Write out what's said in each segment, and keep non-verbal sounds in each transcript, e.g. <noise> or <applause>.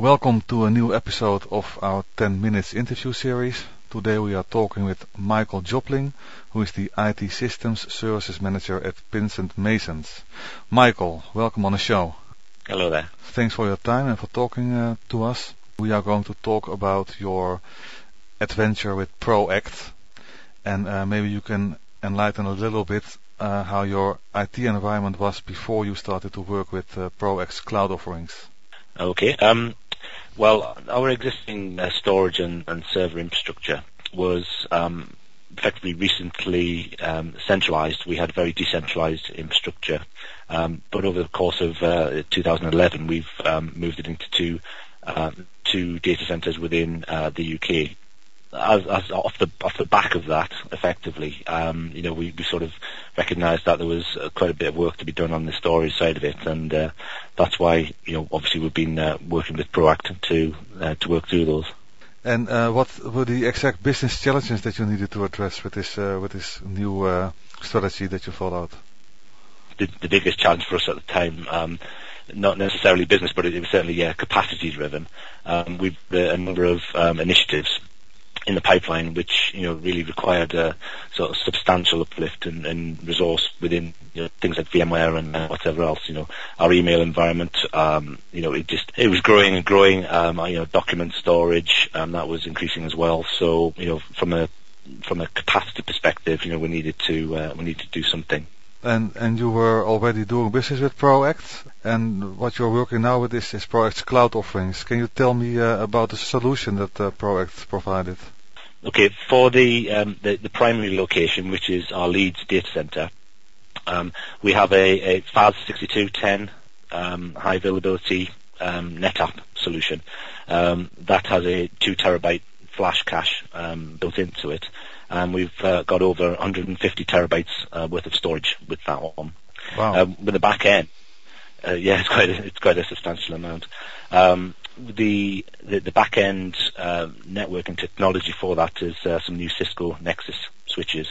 Welcome to a new episode of our 10 minutes interview series. Today we are talking with Michael Jopling, who is the IT Systems Services Manager at Pinsent Masons. Michael, welcome on the show. Hello there. Thanks for your time and for talking uh, to us. We are going to talk about your adventure with ProAct and uh, maybe you can enlighten a little bit uh, how your IT environment was before you started to work with uh, ProAct's cloud offerings. Okay. Um, well, our existing uh, storage and, and, server infrastructure was um, effectively recently um, centralized. We had very decentralized infrastructure, um, but over the course of uh, 2011, we've um, moved it into two um, two data centers within uh, the UK as, as off the off the back of that, effectively, um, you know, we, we sort of recognised that there was uh, quite a bit of work to be done on the storage side of it, and uh, that's why, you know, obviously we've been uh, working with Proact to uh, to work through those. And uh, what were the exact business challenges that you needed to address with this uh, with this new strategy that you followed? The, the, biggest challenge for us at the time. Um, not necessarily business, but it, was certainly yeah, capacity driven. Um, we've a number of um, initiatives in the pipeline, which you know really required a sort of substantial uplift and, and resource within you know, things like VMware and whatever else. You know, our email environment, um, you know, it just it was growing and growing. Um, you know, document storage um, that was increasing as well. So you know, from a from a capacity perspective, you know, we needed to uh, we needed to do something. And and you were already doing business with ProAct, and what you're working now with is, is ProAct's cloud offerings. Can you tell me uh, about the solution that uh, ProAct provided? Okay, for the, um, the, the primary location, which is our Leeds data center, um, we have a, a FAS 6210 um, high availability um, NetApp solution um, that has a two terabyte flash cache um, built into it and we've uh, got over 150 terabytes uh, worth of storage with that one. Wow. Um, with the back end, uh, yeah, <laughs> it's quite a, it's quite a substantial amount. Um, the, the, the back end uh, network and technology for that is uh, some new Cisco Nexus switches.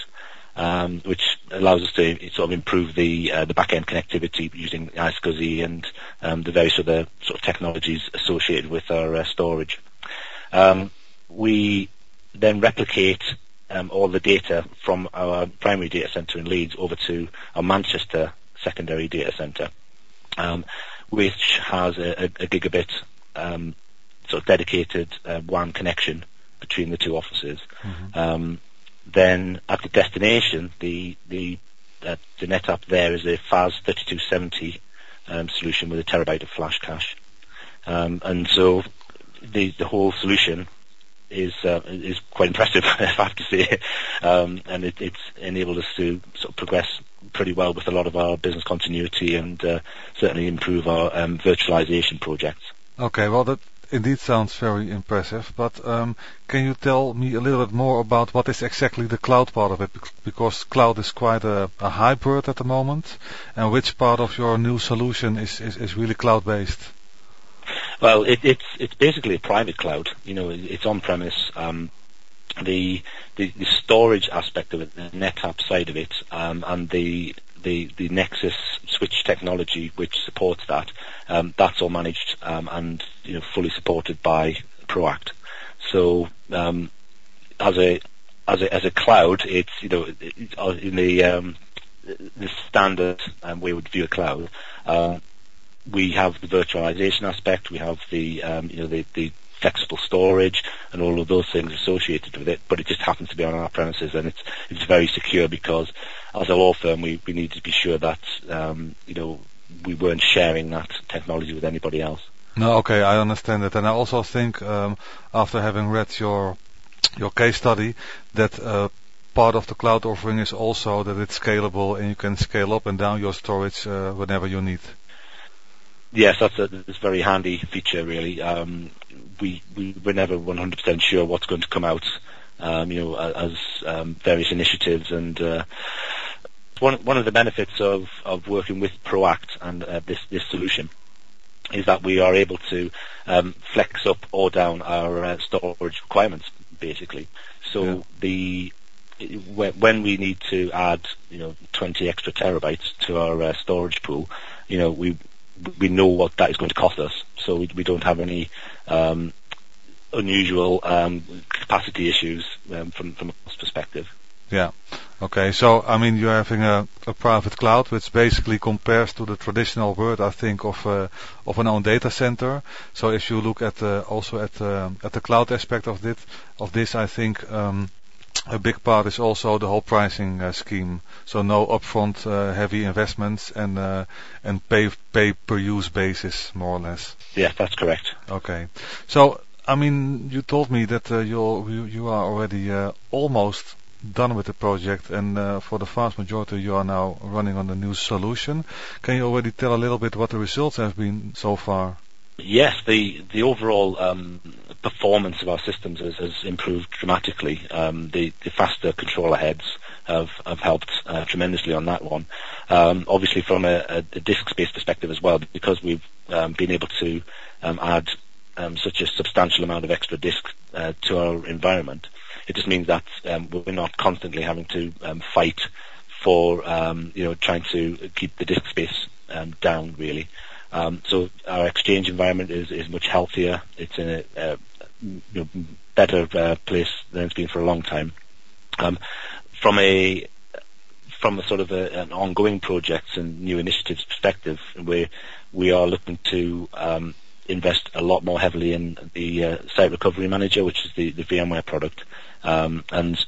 Um, which allows us to sort of improve the uh, the back end connectivity using iSCSI and um, the various other sort of technologies associated with our uh, storage. Um, we then replicate um, all the data from our primary data center in Leeds over to our Manchester secondary data center, um, which has a, a gigabit um, sort of dedicated uh, WAN connection between the two offices. Mm-hmm. Um, then at the destination, the the uh, the NetApp there is a FAS 3270 um, solution with a terabyte of flash cache, um, and so the the whole solution is uh, is quite impressive, <laughs> if I have to say, um, and it, it's enabled us to sort of progress pretty well with a lot of our business continuity and uh, certainly improve our um, virtualization projects. Okay, well that indeed sounds very impressive, but um, can you tell me a little bit more about what is exactly the cloud part of it? Because cloud is quite a, a hybrid at the moment, and which part of your new solution is, is, is really cloud-based? Well, it, it's it's basically a private cloud. You know, it's on premise. Um, the, the, the storage aspect of it, the NetApp side of it, um, and the the the Nexus switch technology which supports that, um, that's all managed um, and you know fully supported by Proact. So um, as a as a as a cloud, it's you know in the um, the standard um, way we would view a cloud. Uh, we have the virtualization aspect, we have the um, you know the, the flexible storage and all of those things associated with it, but it just happens to be on our premises and it's it's very secure because as a law firm we, we need to be sure that um, you know we weren't sharing that technology with anybody else. No, okay, I understand that. and I also think um, after having read your your case study that uh, part of the cloud offering is also that it's scalable and you can scale up and down your storage uh, whenever you need. Yes, that's a, that's a very handy feature, really. Um, we, we we're never 100% sure what's going to come out, um, you know, as um, various initiatives and uh, one one of the benefits of, of working with Proact and uh, this this solution is that we are able to um, flex up or down our uh, storage requirements, basically. So yeah. the when we need to add, you know, 20 extra terabytes to our uh, storage pool, you know, we we know what that is going to cost us, so we, we don't have any um, unusual um, capacity issues um, from from a perspective. Yeah. Okay. So I mean, you're having a, a private cloud, which basically compares to the traditional word, I think, of uh, of an own data center. So if you look at uh, also at uh, at the cloud aspect of this, of this, I think. Um, a big part is also the whole pricing uh, scheme. So no upfront uh, heavy investments and uh, and pay pay per use basis more or less. Yeah, that's correct. Okay. So I mean, you told me that uh, you're, you you are already uh, almost done with the project, and uh, for the vast majority, you are now running on the new solution. Can you already tell a little bit what the results have been so far? Yes, the the overall um, performance of our systems has, has improved dramatically. Um, the, the faster controller heads have have helped uh, tremendously on that one. Um, obviously, from a, a, a disk space perspective as well, because we've um, been able to um, add um, such a substantial amount of extra disk uh, to our environment. It just means that we're not constantly having to fight for um, you know trying to keep the disk space down really. Um, so our exchange environment is, is much healthier. It's in a, a you know, better uh, place than it's been for a long time. Um, from a from a sort of a, an ongoing projects and new initiatives perspective, we we are looking to um, invest a lot more heavily in the uh, Site Recovery Manager, which is the, the VMware product, um, and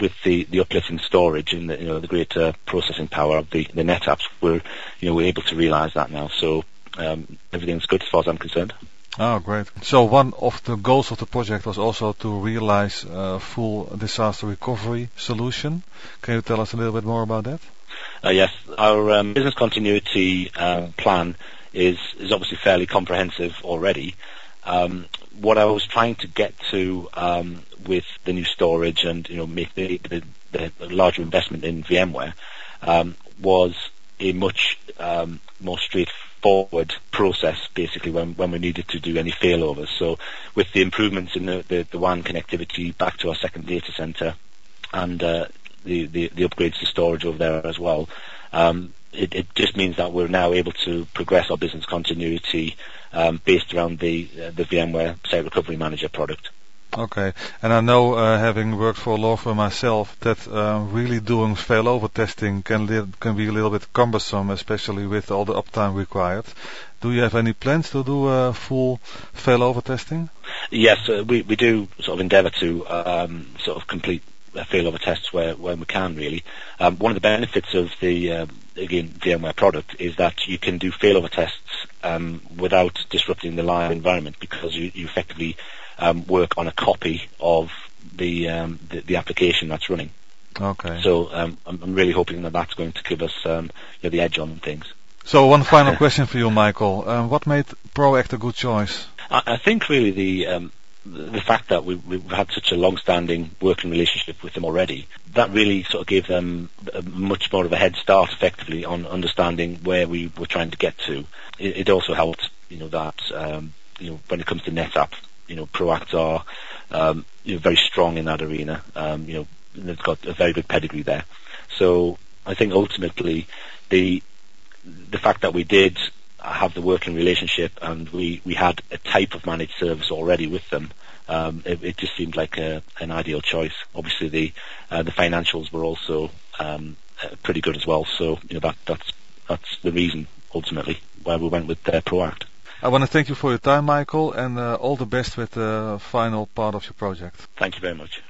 with the, the uplift in storage and the, you know, the greater processing power of the, the NetApps, we're you know we're able to realise that now. So um, everything's good as far as I'm concerned. Oh, great. So one of the goals of the project was also to realize a full disaster recovery solution. Can you tell us a little bit more about that? Uh, yes, our um, business continuity uh, plan is is obviously fairly comprehensive already. Um, what I was trying to get to um, with the new storage and you know make the, the, the larger investment in VMware um, was a much um, more straightforward process basically when, when we needed to do any failovers. So with the improvements in the, the, the WAN connectivity back to our second data center and uh, the, the, the upgrades to storage over there as well, um, it, it, just means that we're now able to progress our business continuity um, based around the uh, the VMware Site Recovery Manager product. Okay, and I know, uh, having worked for a law firm myself, that uh, really doing failover testing can li- can be a little bit cumbersome, especially with all the uptime required. Do you have any plans to do uh, full failover testing? Yes, uh, we we do sort of endeavour to um, sort of complete failover tests where when we can really. Um, one of the benefits of the uh, again VMware product is that you can do failover tests um, without disrupting the live environment because you, you effectively um, work on a copy of the, um, the, the application that's running. Okay. So um, I'm, I'm, really hoping that that's going to give us um, you know, the edge on things. So one final <laughs> question for you, Michael. Um, what made ProAct a good choice? I, I think really the um, the fact that we, we've had such a long-standing working relationship with them already, that really sort of gave them much more of a head start, effectively, on understanding where we were trying to get to. It, it also helped, you know, that um, you know when it comes to NetApp, you know, ProAct are um, you know, very strong in that arena. Um, you know, they've got a very good pedigree there. So I think ultimately the the fact that we did have the working relationship and we, we had a type of managed service already with them, um, it, it, just seemed like a, an ideal choice. Obviously, the uh, the financials were also um, uh, pretty good as well. So you know that that's that's the reason ultimately why we went with uh, ProAct. I want to thank you for your time, Michael, and uh, all the best with the final part of your project. Thank you very much.